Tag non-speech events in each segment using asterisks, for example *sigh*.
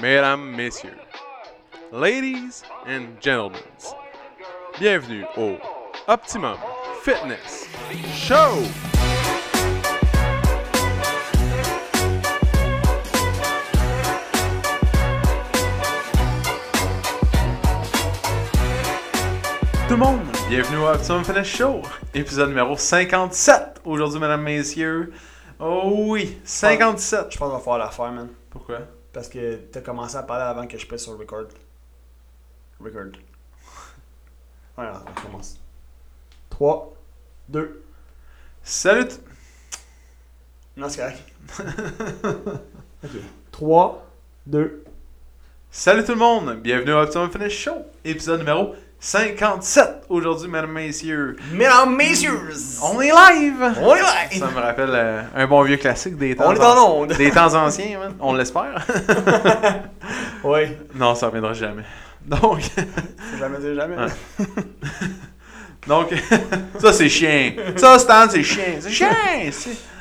mesdames, messieurs, ladies and gentlemen, bienvenue au Optimum Fitness Show! Tout le monde, bienvenue au Optimum Fitness Show, épisode numéro 57 aujourd'hui, mesdames, messieurs. Oh oui, 57. Je pense qu'on va faire l'affaire, man. Pourquoi? Parce que t'as commencé à parler avant que je pèse sur record. Record. *laughs* Voilà, on commence. 3, 2. Salut! Non, c'est correct. *laughs* ok. 3, 2. Salut tout le monde, bienvenue au Optimum Fitness Show, épisode numéro 57 aujourd'hui, mesdames, messieurs. Mesdames, messieurs! On est live! On est live! Ça me rappelle euh, un bon vieux classique des temps, On est dans des temps anciens, man. on l'espère. *laughs* Oui. non, ça reviendra jamais. Donc, jamais dire jamais. Ouais. donc *laughs* ça c'est chien. Ça, Stan, c'est chien. C'est chien!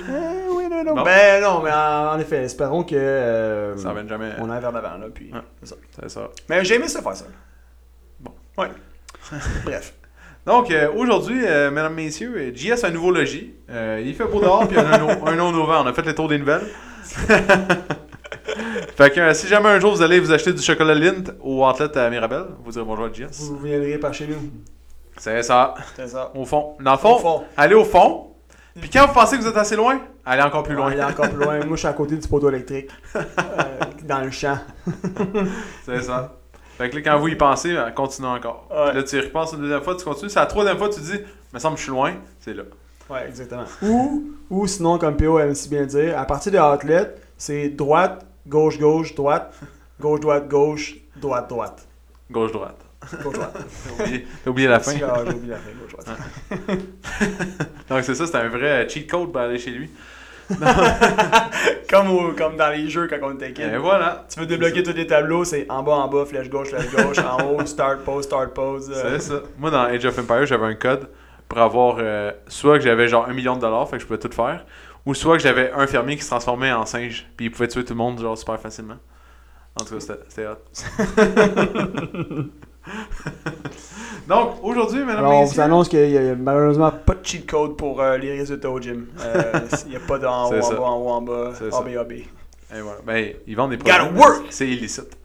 Euh, oui, non, non. Bon. Ben non, mais en, effet, espérons que. euh, Ça jamais. On aille vers l'avant, là, puis. Ouais. c'est ça. C'est ça. Mais j'ai aimé ça faire ça. Bon. Ouais. *laughs* Bref. Donc, euh, aujourd'hui, euh, mesdames, messieurs, euh, JS a un nouveau logis. Euh, il fait beau dehors, puis un, no- un nom nouveau. On a fait le tour des nouvelles. *laughs* fait que si jamais un jour vous allez vous acheter du chocolat Lindt au outlet à Mirabel, vous direz bonjour à JS. Vous viendrez par chez nous. C'est ça, C'est ça. au fond. Dans le fond, Au fond. allez au fond. Puis quand vous pensez que vous êtes assez loin, allez encore plus loin. Il est encore plus loin. *laughs* Moi, je suis à côté du poteau électrique. dans le champ. C'est ça. Fait que là, quand vous y pensez, ben, continuez encore. Ouais. Là, tu y repenses une deuxième fois, tu continues. C'est la troisième fois, tu te dis, me semble que je suis loin. C'est là. Ouais, exactement. Ou, ou sinon, comme PO aime si bien dire, à partir de outlet, c'est droite, gauche, gauche, droite, gauche, droite, gauche, droite, droite. Gauche-droite. Gauche, droite. T'as oublié, t'as oublié la fin. Ah, j'ai oublié la fin, gauche, droite. *laughs* Donc, c'est ça, c'est un vrai cheat code pour aller chez lui. *laughs* Comme, au- comme dans les jeux quand on était kid. Et voilà. Tu veux débloquer tous les tableaux, c'est en bas, en bas, flèche gauche, flèche gauche, en haut, start pose, start pose. euh, C'est ça. Moi, dans Age of Empires, j'avais un code pour avoir euh, soit que j'avais genre un million de dollars, fait que je pouvais tout faire, ou soit que j'avais un fermier qui se transformait en singe, puis il pouvait tuer tout le monde genre super facilement. En tout cas, c'était hot. *laughs* Donc, aujourd'hui, mesdames Alors, on vous annonce qu'il n'y a malheureusement pas de cheat code pour euh, les résultats au gym. Euh, *laughs* Il n'y a pas de en haut, en ça. bas, en haut, en bas, C'est ça. AB, AB. Et voilà. Ben, ils vendent des Gotta produits. work! C'est illicite.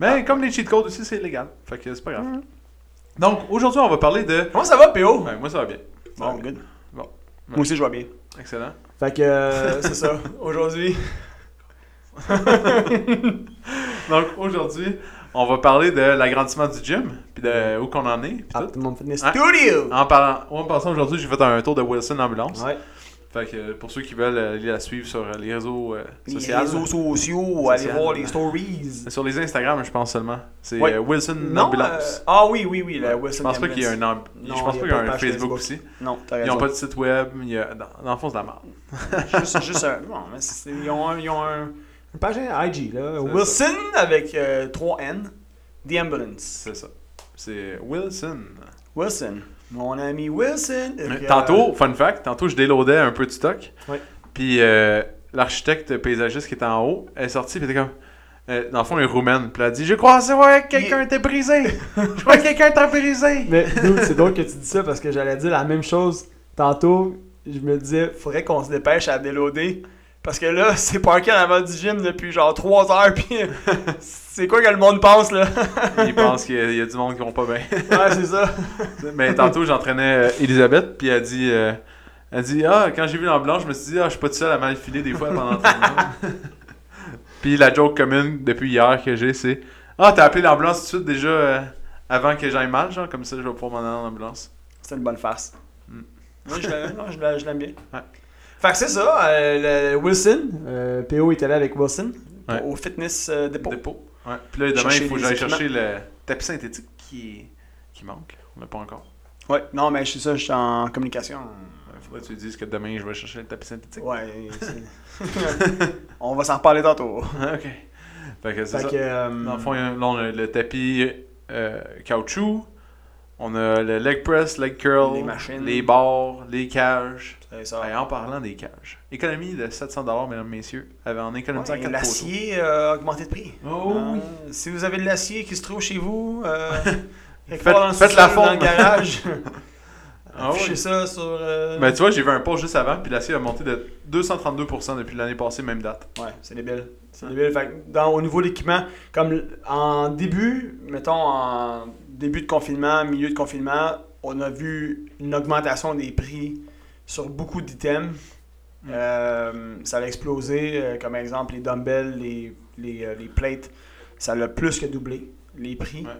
Mais comme les cheat codes aussi, c'est illégal. Fait que c'est pas grave. Donc, aujourd'hui, on va parler de. Comment ça va, PO? Ben, moi, ça va bien. Ça va Bon, bien. good. Bon. Moi aussi, je vais bien. Excellent. Fait que, euh, c'est ça. *laughs* Aujourd'hui, *laughs* Donc, aujourd'hui, on va parler de l'agrandissement du gym, puis de où qu'on en est, puis tout. Optimum Fitness Ah. Studio! En parlant, en passant aujourd'hui, j'ai fait un tour de Wilson Ambulance. Ouais. Fait que euh, pour ceux qui veulent euh, aller la suivre sur euh, les réseaux euh, Les sociaux, réseaux sociaux, Social. voir les stories. sur les Instagram, je pense seulement. C'est Ouais. Wilson Non, Ambulance. euh, ah oui, oui, oui, la Wilson je pense pas qu'il y ait un, amb- Non, je pense il y pas qu'il a y un Facebook, Facebook. aussi. Non, t'as Ils raison. ont pas de site web. Il y a, dans, dans le fond, c'est de la merde. juste, juste un. Non, mais ils ont, un, ils ont un, une page IG, là. C'est Wilson avec 3 N. The Ambulance. C'est ça. C'est Wilson. Wilson. Mon ami Wilson. Euh, Tantôt, fun fact, tantôt je déloadais un peu de stock. Ouais. Puis euh, l'architecte paysagiste qui était en haut est sorti, puis était comme. euh, dans le fond, elle est roumaine. Puis elle a dit Je crois que quelqu'un était brisé. *laughs* Je crois que quelqu'un était brisé. Mais c'est drôle que tu dis ça parce que j'allais dire la même chose tantôt. Je me disais, faudrait qu'on se dépêche à déloader. Parce que là, *laughs* c'est parké en avant du gym depuis genre 3 heures. Puis *laughs* c'est quoi que le monde pense là? *laughs* Il pense qu'il y, a- il y a du monde qui vont pas bien. Ouais, c'est ça. Mais tantôt, j'entraînais euh, Elisabeth, puis elle dit. euh, elle dit Ah, quand j'ai vu l'ambulance, je me suis dit Ah, je suis pas tout seul à mal filer des fois pendant l'entraînement. puis la joke commune depuis hier que j'ai, c'est Ah, t'as appelé l'ambulance tout de suite déjà euh, avant que j'aille mal, genre, comme ça, je vais pouvoir m'en aller en ambulance. C'est une bonne farce. Mm. Oui, je l'aime, non, je l'aime- je l'aime bien. Ouais. Fait que c'est ça, euh, le Wilson, euh, PO est allé avec Wilson Ouais. au fitness euh, dépôt. Dépôt. Ouais. Puis là, demain, Chercher il faut que les j'aille équipements. chercher le tapis synthétique qui, qui manque. On l'a pas encore. Ouais, non, mais c'est ça, je suis en communication. Il faudrait que tu dises que demain, je vais chercher le tapis synthétique. Ouais, c'est- *laughs* on va s'en reparler tantôt. *laughs* ok. Fait que c'est Fait ça. que, euh, Dans le fond, il y a- là, on a le tapis euh, caoutchouc. On a le leg press, leg curl, Les machines. les barres, les cages. Ça. Hey, en parlant des cages. Économie de 700$, mesdames, messieurs, avait en économisant Ouais, 4 L'acier euh, a augmenté de prix. Oh Euh, oui. si vous avez de l'acier qui se trouve chez vous, euh, *laughs* Faites- part faites la ou dans le garage, *laughs* *laughs* Ah oui. ça sur. euh, Ben, tu vois, j'ai vu un post juste avant, puis l'acier a monté de 232% depuis l'année passée, même date. Ouais, c'est débile. C'est débile. Fait que dans, au niveau de l'équipement, comme en début, mettons en début de confinement, milieu de confinement, on a vu une augmentation des prix sur beaucoup d'items. Mm. Euh, ça a explosé, euh, comme exemple les dumbbells, les, les, euh, les plates, ça l'a plus que doublé, les prix. Ouais.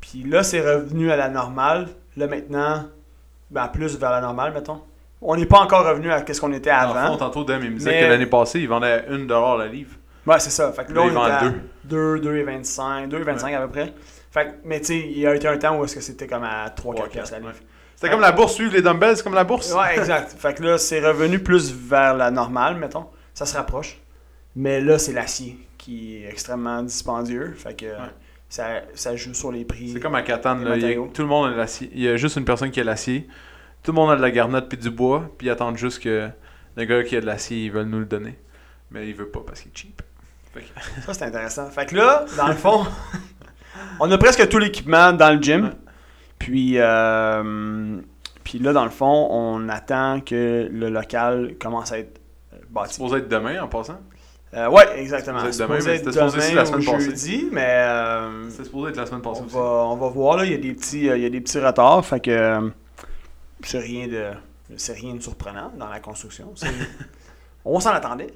Puis là, c'est revenu à la normale. Là, maintenant, ben, plus vers la normale, mettons. On n'est pas encore revenu à ce qu'on était En avant. fond, tantôt, Dame, il me disait Mais- que l'année passée, il vendait 1$ la livre. Ouais, c'est ça. Fait que là, on était à deux. 2, 2,25, 2,25 à peu près. Fait que, mais tu sais, il y a été un temps où est-ce que c'était comme à 3 4 piastres la livre. C'était comme la bourse, suivre les dumbbells, c'est comme la bourse. Ouais, exact. *laughs* fait que là, c'est revenu plus vers la normale, mettons. Ça se rapproche. Mais là, c'est l'acier qui est extrêmement dispendieux. Fait que ça, ça joue sur les prix. C'est comme à Catane, là, il y a- matériaux. tout le monde a l'acier. Il y a juste une personne qui a l'acier. Tout le monde a de la garnotte puis du bois, puis ils attendent juste que le gars qui a de l'acier, ils veulent nous le donner. Mais il veut pas parce qu'il est cheap. Que- *laughs* Ça, c'est intéressant. Fait que là, dans le fond, *laughs* on a presque tout l'équipement dans le gym. Puis, euh, puis là, dans le fond, on attend que le local commence à être euh, C'est bâti. supposé être demain en passant? Euh, ouais, exactement. C'est C'est supposé être demain, mais être supposé la semaine ou passée. jeudi, mais euh, C'est supposé être la semaine passée on, aussi. va, on va voir. Là, il y a des petits, il y a des petits retards. Fait que c'est rien de, c'est rien de surprenant dans la construction. *laughs* On s'en attendait.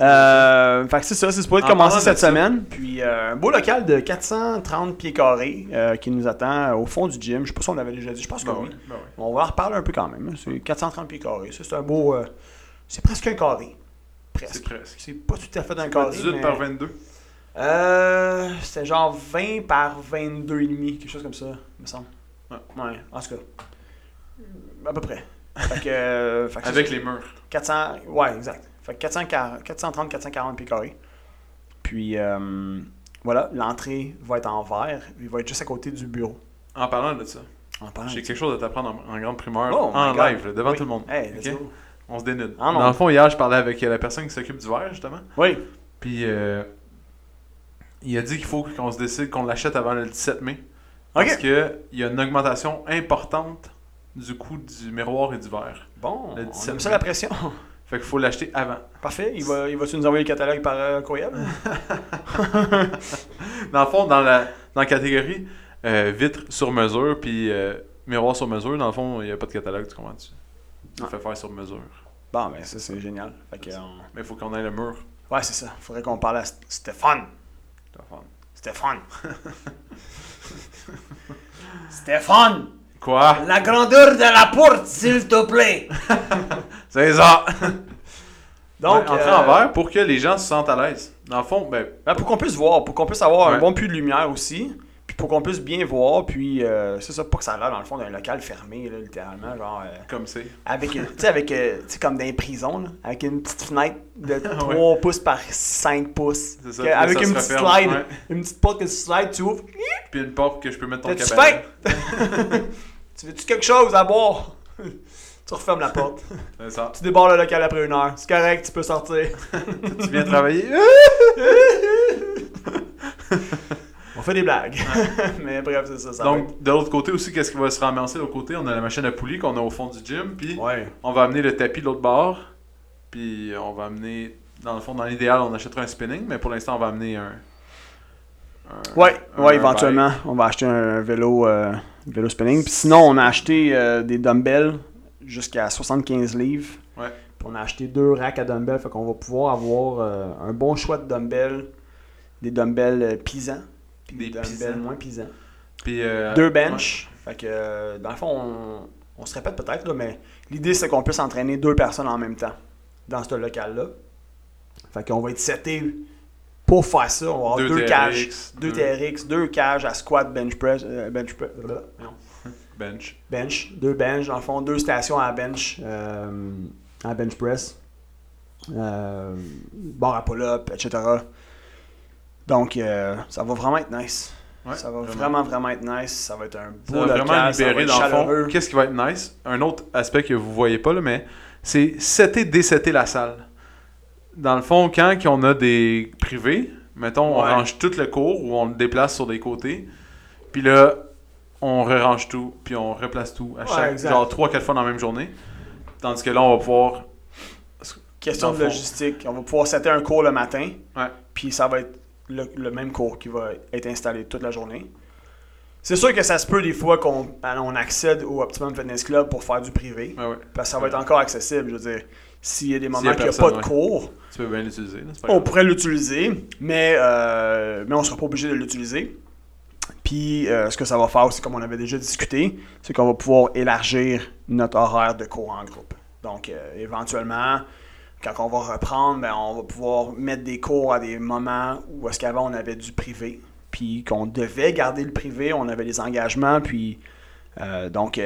Euh, fait que c'est ça, c'est supposé En commencer cette semaine. Puis euh, un beau local de 430 pieds carrés euh, qui nous attend au fond du gym. Je sais pas si on l'avait déjà dit. Je pense que Ben oui. ben oui. On va en reparler un peu quand même. hein. C'est 430 pieds carrés. Ça, c'est un beau. euh, c'est presque un carré. C'est Presque. presque. C'est pas tout à fait un carré. 18 mais- par 22. euh, c'était genre 20 par 22,5, quelque chose comme ça, me semble. Ouais. Ouais, en tout cas. À peu près. Fait que, euh, fait que Avec les murs. 400, ouais, exact. Fait que 440 430, 440 pieds carrés. Puis, euh, voilà, l'entrée va être en verre. Il va être juste à côté du bureau. En parlant de ça, En parlant j'ai quelque chose à t'apprendre en, en grande primeur, Oh en live, là, devant Oui. tout le monde. Hey. On se dénude. Ah. Dans le fond, hier, je parlais avec la personne qui s'occupe du verre, justement. Oui. Puis, euh, il a dit qu'il faut qu'on se décide qu'on l'achète avant le 17 mai. Ok. Parce qu'il y a une augmentation importante du coût du miroir et du verre. Bon, Le on 17 aime ça la pression. *laughs* Fait qu'il faut l'acheter avant. Parfait. Il va, il va-tu nous envoyer le catalogue par euh, courriel? *laughs* Dans le fond, dans la, dans la catégorie euh, vitre sur mesure puis euh, miroir sur mesure, dans le fond, il n'y a pas de catalogue, tu comprends-tu? Tu le Ah. fais faire sur mesure. Bon, ben ça, c'est génial. Fait que, Mais il faut qu'on ait le mur. Ouais, c'est ça. Faudrait qu'on parle à St- Stéphane. C'est fun. Stéphane. Stéphane, *laughs* Quoi? la grandeur de la porte, s'il te plaît. *laughs* C'est ça! *laughs* Donc, Donc, entrer euh, en verre pour que les gens se sentent à l'aise. Dans le fond, ben, ben, pour qu'on puisse voir, pour qu'on puisse avoir un Ouais. bon puits de lumière aussi, puis pour qu'on puisse bien voir, puis euh, c'est ça, pas que ça a l'air dans le fond d'un local fermé, là, littéralement, genre euh, comme c'est. avec, une- tu sais, avec, euh, tu sais, comme dans les prisons, là, avec une petite fenêtre de *laughs* 3 Ouais. pouces par 5 pouces, C'est ça, Que- avec ça une petite referme, slide, ouais. une petite porte que tu slides, tu ouvres, Puis une porte que je peux mettre ton cabaret. Tu veux-tu quelque chose à boire? *laughs* tu refermes la porte. C'est ça. Tu débarres le local après une heure. C'est correct, tu peux sortir. *laughs* tu viens travailler? *laughs* On fait des blagues. Mais bref, c'est ça. ça Donc, de l'autre côté aussi, qu'est-ce qui va se ramasser? De l'autre côté? On a la machine à poulie qu'on a au fond du gym, puis Ouais. on va amener le tapis de l'autre bord, puis on va amener, dans le fond, dans l'idéal, on achètera un spinning, mais pour l'instant, on va amener un... un- Ouais, un ouais, éventuellement, on va acheter un vélo, euh, vélo spinning. Puis sinon, on a acheté euh, des dumbbells jusqu'à 75 livres. Ouais. Puis on a acheté deux racks à dumbbells. Fait qu'on va pouvoir avoir euh, un bon choix de dumbbells. Des dumbbells euh, pisants. Puis des, Des dumbbells pisants. moins pisants. Puis, deux benches. Fait que, dans le fond, on, on se répète peut-être, mais l'idée, c'est qu'on puisse entraîner deux personnes en même temps dans ce local-là. Fait qu'on va être seté pour faire ça. On va avoir Deux deux, TRX, cages, deux TRX, deux cages à squat, bench press, euh, bench press, blablabla, non. bench. bench, deux bench, dans le fond, deux stations à bench, euh, à bench press, euh, barre à pull-up, etc. Donc, euh, ça va vraiment être nice. Ouais, ça va vraiment. vraiment, être nice. Ça va être un Ça beau va local, vraiment ça va libérer être dans le fond. Qu'est-ce qui va être nice? Un autre aspect que vous voyez pas, là, mais c'est setter, désetter la salle. Dans le fond, quand on a des privés, mettons, on Ouais. range tout le cours ou on le déplace sur des côtés. Puis là, on rerange tout, puis on replace tout à Ouais, chaque, exact. genre 3-4 fois dans la même journée. Tandis que là, on va pouvoir. Question de fond. logistique. On va pouvoir setter un cours le matin. Ouais. Puis ça va être le, le même cours qui va être installé toute la journée. C'est sûr que ça se peut des fois qu'on ben, on accède au Optimum Fitness Club pour faire du privé. Ouais, ouais. Parce que ça va être encore accessible. Je veux dire, s'il y a des moments qu'il n'y a pas de cours, Tu peux bien l'utiliser. on pourrait l'utiliser, mais, euh, mais on ne sera pas obligé de l'utiliser. Puis, euh, ce que ça va faire aussi, comme on avait déjà discuté, c'est qu'on va pouvoir élargir notre horaire de cours en groupe. Donc, euh, éventuellement, quand on va reprendre, ben, on va pouvoir mettre des cours à des moments où est-ce qu'avant on avait du privé, puis qu'on devait garder le privé, on avait des engagements, puis donc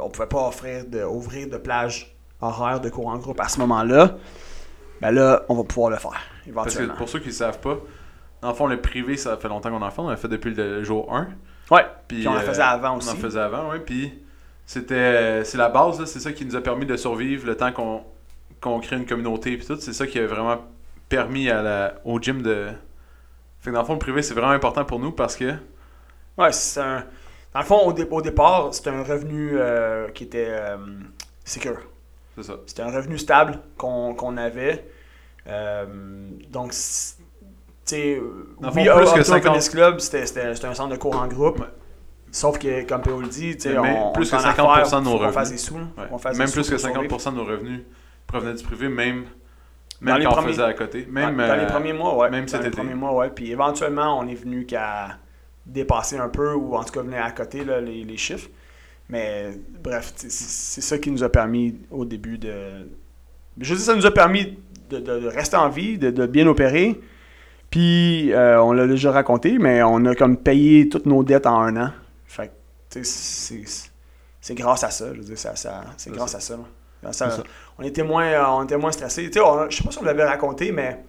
on pouvait pas offrir de, ouvrir de plage horaire de cours en groupe à ce moment-là. Ben là, on va pouvoir le faire, Parce que éventuellement. pour ceux qui ne savent pas, dans le fond, le privé, ça fait longtemps qu'on en fait. On en a fait depuis le jour 1. Ouais, Puis, Puis on en euh, faisait avant On aussi. en faisait avant, oui. Puis c'était c'est la base, là, c'est ça qui nous a permis de survivre le temps qu'on qu'on crée une communauté et tout. C'est ça qui a vraiment permis à la, au gym de. Fait que dans le fond, le privé, c'est vraiment important pour nous parce que. Ouais, c'est un. Dans le fond, au, dé- au départ, c'était un revenu euh, qui était euh, secure. C'était un revenu stable qu'on qu'on avait. Euh, donc, tu Dans oui, fond, plus que 50 Fitness Club, c'était c'était- c'était un centre de cours en groupe. Ouais. Sauf que, comme PO le dit, on, plus on que est en 50% affaires, de nos revenus. fasse des sous. Ouais. Fasse Même des plus sous que pour survivre. 50% de nos revenus provenaient du privé, même, Dans même les quand on premiers- faisait à côté. Même, dans les euh, premiers mois, ouais. même dans cet les été. premiers mois, ouais. Puis éventuellement, on est venu qu'à dépasser un peu, ou en tout cas venir à côté là, les, les chiffres. Mais bref, c'est ça qui nous a permis au début de. Je veux dire, ça nous a permis de, de- de rester en vie, de, de bien opérer. Puis, euh, on l'a déjà raconté, mais on a comme payé toutes nos dettes en un an. Fait que, tu sais, c'est- grâce à ça. Je veux dire, ça, ça- c'est grâce à ça. on était moins, euh, on était moins stressés. Tu sais, je sais pas si on l'avait raconté, mais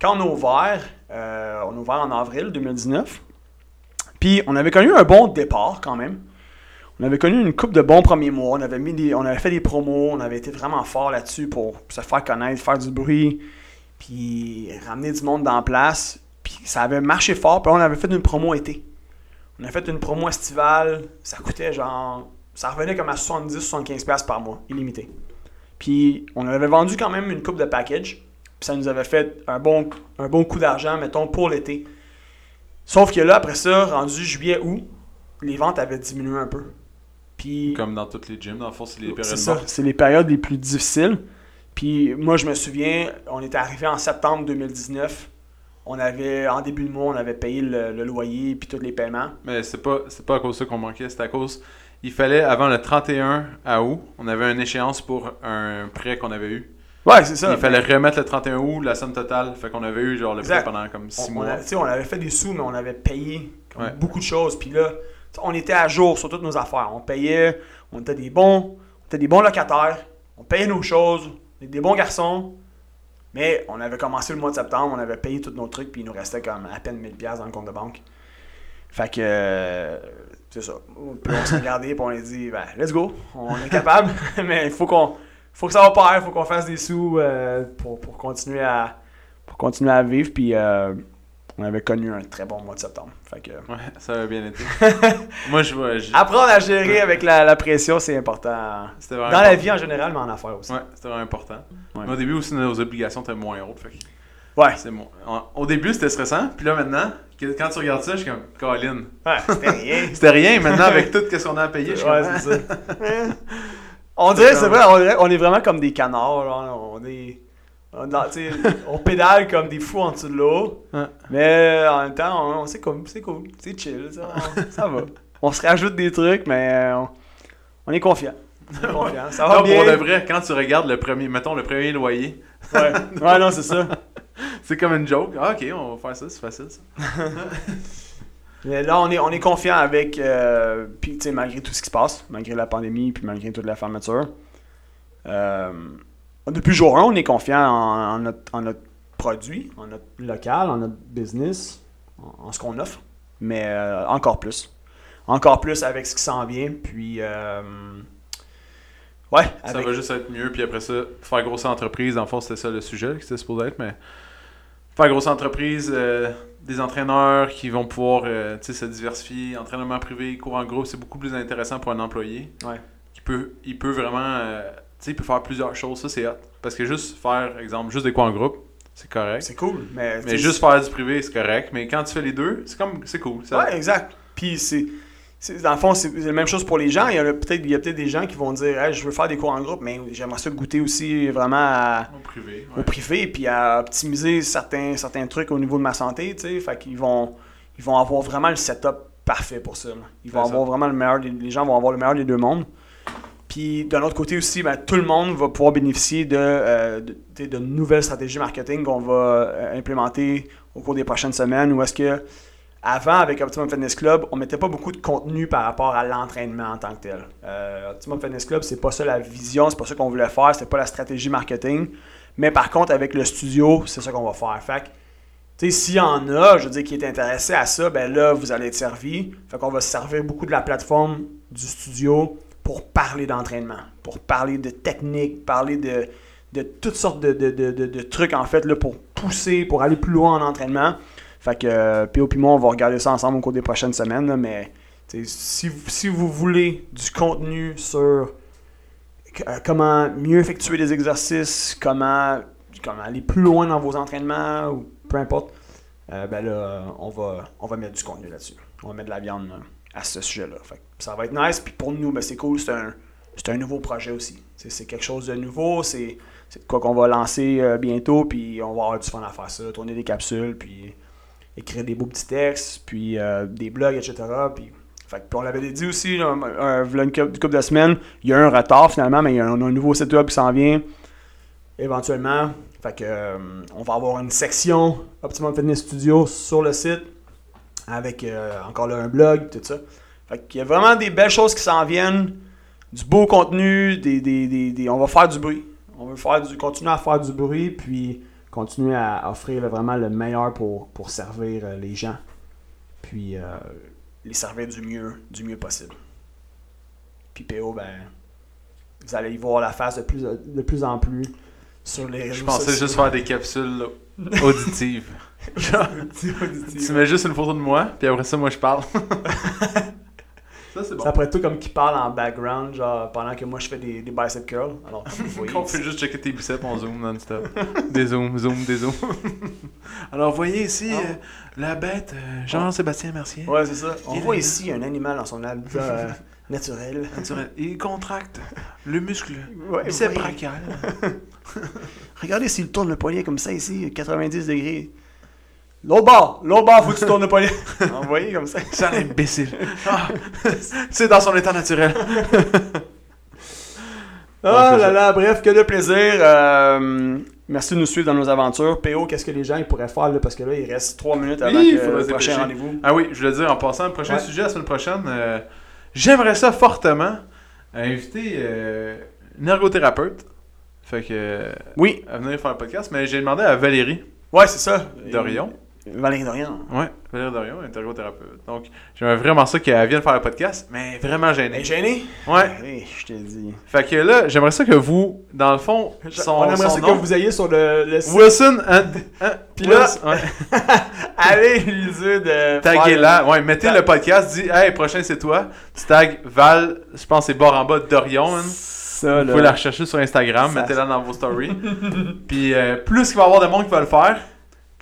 quand on a ouvert, euh, on a ouvert en avril 2019. Puis on avait connu un bon départ quand même. On avait connu une coupe de bons premiers mois. On avait, mis des, on avait fait des promos. On avait été vraiment fort là-dessus pour se faire connaître, faire du bruit. Puis ramener du monde dans la place. Puis ça avait marché fort. Puis on avait fait une promo été. On a fait une promo estivale. Ça coûtait genre. Ça revenait comme à 70-75$ par mois, illimité. Puis on avait vendu quand même une coupe de package. Puis ça nous avait fait un bon, un bon coup d'argent, mettons, pour l'été. Sauf que là, après ça, rendu juillet-août, les ventes avaient diminué un peu. Puis Comme dans toutes les gyms, dans le fond, c'est les périodes c'est ça, c'est les périodes les plus difficiles. Puis moi, je me souviens, on était arrivé en septembre 2019. On avait, en début de mois, on avait payé le, le loyer puis tous les paiements. Mais c'est pas, c'est pas à cause de ça qu'on manquait, c'est à cause. Il fallait, avant le 31 à août, on avait une échéance pour un prêt qu'on avait eu. Ouais, c'est ça. il fallait remettre le 31 août la somme totale. Fait qu'on avait eu genre le Exact. prêt pendant comme 6 on, on, mois. a- tu sais, on avait fait des sous, mais on avait payé comme Ouais. beaucoup de choses. Puis là, on était à jour sur toutes nos affaires. On payait, on était des bons, on était des bons locataires, on payait nos choses, on était des bons garçons. Mais on avait commencé le mois de septembre, on avait payé tous nos trucs, puis il nous restait comme à peine 1000$ dans le compte de banque. Fait que, euh, c'est ça. Puis on s'est regardé, puis on a dit, ben, let's go, on est capable, *laughs* mais il faut qu'on faut que ça opère, il faut qu'on fasse des sous euh, pour, pour continuer à pour continuer à vivre. Puis euh, on avait connu un très bon mois de septembre. Fait que, Ouais, ça a bien été. *laughs* Moi, je vois. je- apprendre à gérer avec la, la pression, c'est important. C'était vraiment Dans la important. vie en général, mais en affaires aussi. Ouais, c'était vraiment important. Ouais. Mais au début aussi, nos obligations étaient moins hautes. Fait que Ouais, c'est Au début, c'était stressant. Puis là, maintenant, quand tu regardes ça, je suis comme, Colin. ouais c'était rien. *laughs* C'était rien. Maintenant, avec tout ce qu'on a à payer, je suis ouais, c'est ça. *laughs* on dirait, c'est vrai, on, est vraiment comme des canards. on est. On, pédale comme des fous en dessous de l'eau. Mais en même temps, on, on- c'est cool, c'est cool, c'est chill, ça, *laughs* on- ça va. On se rajoute des trucs, mais euh, on, est confiant. *laughs* On est confiant. Ça va Non, bien. pour de vrai, quand tu regardes le premier, mettons le premier loyer, Ouais. *laughs* ouais, non, c'est ça. c'est comme une joke. Ah, ok, on va faire ça, c'est facile ça. Mais là, on est, on est confiant avec. euh, puis, tu sais, malgré tout ce qui se passe, malgré la pandémie, puis malgré toute la fermeture. euh, depuis jour 1, on est confiant en, en notre, en notre produit, en notre local, en notre business, en, en ce qu'on offre. Mais euh, encore plus. Encore plus avec ce qui s'en vient. Puis, euh, ouais. Ça va juste être mieux, puis après ça, faire grosse entreprise, en fond, c'était ça le sujet qui c'était supposé être, mais faire grosse entreprise, euh, des entraîneurs qui vont pouvoir se diversifier, entraînement privé, cours en groupe, c'est beaucoup plus intéressant pour un employé. Ouais. Qui peut, il peut vraiment, sais, il peut faire plusieurs choses, ça c'est hot. Parce que juste faire, exemple, juste des cours en groupe, c'est correct. C'est cool. Mais, Mais juste faire du privé, c'est correct. Mais quand tu fais les deux, c'est comme, c'est cool. Ça, Ouais, exact. Puis c'est. Dans le fond, c'est la même chose pour les gens. Il y a peut-être peut-être des gens qui vont dire Hey, je veux faire des cours en groupe, mais j'aimerais ça goûter aussi vraiment à- Au privé. au privé puis à optimiser certains, certains trucs au niveau de ma santé. Fait qu'ils vont, ils vont avoir vraiment le setup parfait pour ça. là. Ils vont ça. avoir vraiment le meilleur. des- les gens vont avoir le meilleur des deux mondes. Puis d'un autre côté aussi, ben, tout le monde va pouvoir bénéficier de, euh, de, nouvelles stratégies marketing qu'on va euh, implémenter au cours des prochaines semaines. Ou est-ce que avant, avec Optimum Fitness Club, on mettait pas beaucoup de contenu par rapport à l'entraînement en tant que tel. Euh, Optimum Fitness Club, c'est pas ça la vision, c'est pas ça qu'on voulait faire, c'était pas la stratégie marketing. Mais par contre, avec le studio, c'est ça qu'on va faire. Fait que, tu sais, s'il y en a, je veux dire, qui est intéressé à ça, ben là, vous allez être servi. Fait qu'on va se servir beaucoup de la plateforme du studio pour parler d'entraînement, pour parler de technique, parler de, toutes sortes de, trucs, en fait, là, pour pousser, pour aller plus loin en entraînement. Fait que euh, P.O. puis moi, on va regarder ça ensemble au cours des prochaines semaines, là, mais si, vous- si vous voulez du contenu sur euh, comment mieux effectuer des exercices, comment, aller plus loin dans vos entraînements, ou peu importe, euh, ben là, on va, on va mettre du contenu là-dessus. On va mettre de la viande euh, à ce sujet-là. Ça va être nice, puis pour nous, ben, c'est cool, c'est un, un nouveau projet aussi. C'est, quelque chose de nouveau, c'est, quoi qu'on va lancer euh, bientôt, puis on va avoir du fun à faire ça, tourner des capsules, puis écrire des beaux petits textes, puis euh, des blogs, etc. Puis, fait que- puis on l'avait dit aussi, là, un, une couple, de semaines, il y a un retard finalement, mais il y a un, nouveau site qui s'en vient éventuellement. Fait que, euh, on va avoir une section Optimum Fitness Studio sur le site avec euh, encore là un blog, tout ça. Fait qu'il y a vraiment des belles choses qui s'en viennent, du beau contenu, des, des- des- des- on va faire du bruit. On veut faire du, continuer à faire du bruit, puis continuer à offrir là, vraiment le meilleur pour, pour servir euh, les gens. Puis euh, les servir du mieux, du mieux possible. Puis PO, ben, vous allez y voir la face de plus, de plus en plus sur les Je pensais juste faire des capsules *laughs* auditives. Genre, tu mets juste une photo de moi, puis après ça, moi, je parle. *laughs* ça, c'est bon. Être tout comme qui parle en background, genre pendant que moi je fais des, des bicep curls. Alors, *laughs* vous voyez, On fait juste checker tes biceps, on zoom non-stop. *laughs* Des zooms, zoom, des zooms. Alors, voyez ici Ah. euh, la bête euh, Jean-Sébastien Mercier. Ouais, c'est ça. On Il voit ici un animal dans son habitat euh, naturel. Naturel. Il contracte le muscle Ouais, bicep brachial. Regardez s'il tourne le poignet comme ça ici, 90 degrés. L'autre bord, faut que tu tournes le poignet. Voyez comme ça. C'est un imbécile. Ah, c'est dans son état naturel. Ah c'est là là, bref, que de plaisir. Euh, merci de nous suivre dans nos aventures. PO, qu'est-ce que les gens ils pourraient faire là, parce que là, il reste 3 minutes avant Oui, que faudrait le se prochain dépêcher. rendez-vous. Ah oui, je voulais dire en passant, le prochain Ouais. sujet la semaine prochaine, euh, j'aimerais ça fortement inviter euh, une ergothérapeute. Fait que euh, Oui, à venir faire le podcast, mais j'ai demandé à Valérie ouais, c'est ça. Dorion. Valérie Dorion. Ouais, Valérie Dorion, elle est ergothérapeute. Donc, j'aimerais vraiment ça qu'elle vienne faire le podcast, mais vraiment gênée. gênée? Ouais. Oui, je te dis. Fait que là, j'aimerais ça que vous, dans le fond, son, On aimerait son ça nom, que vous ayez sur le, le site. Wilson and, hein, *laughs* Puis là- ouais. *laughs* Allez dire de. Taguez faire- là, ouais, mettez le podcast, dis hey, prochain c'est toi. Tu tags Val, je pense c'est bord en bas Dorion. hein. Ça, Vous pouvez la rechercher sur Instagram, mettez-la dans vos stories. *laughs* puis euh, plus il va y avoir de monde qui va le faire,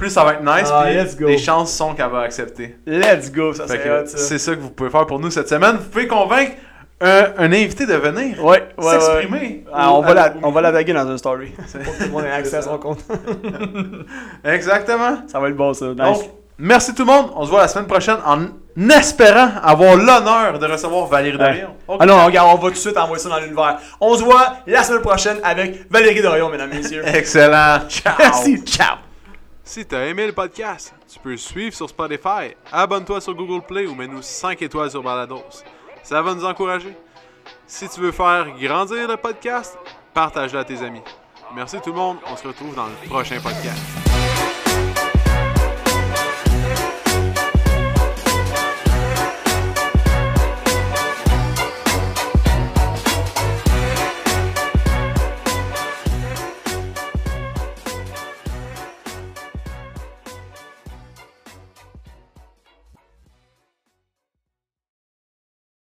plus ça va être nice. Ah, puis les chances sont qu'elle va accepter. Let's go, ça c'est ça. c'est ça que vous pouvez faire pour nous cette semaine. Vous pouvez convaincre un, un invité de venir. Ouais, ouais, ouais. S'exprimer. Ah, on, va la, on va la taguer dans une story. C'est- *laughs* Pour que tout le monde ait accès à son compte. *laughs* Exactement. Ça va être bon, ça. Nice. Donc, merci tout le monde. On se voit la semaine prochaine en espérant avoir l'honneur de recevoir Valérie. Dorion. Ok. Ah non, regarde, on va tout de suite envoyer ça dans l'univers. On se voit la semaine prochaine avec Valérie Dorion, mesdames et messieurs. *laughs* Excellent. Ciao. Merci, ciao. Si t'as aimé le podcast, tu peux suivre sur Spotify, abonne-toi sur Google Play ou mets-nous 5 étoiles sur Balados. Ça va nous encourager. Si tu veux faire grandir le podcast, partage-le à tes amis. Merci tout le monde, on se retrouve dans le prochain podcast.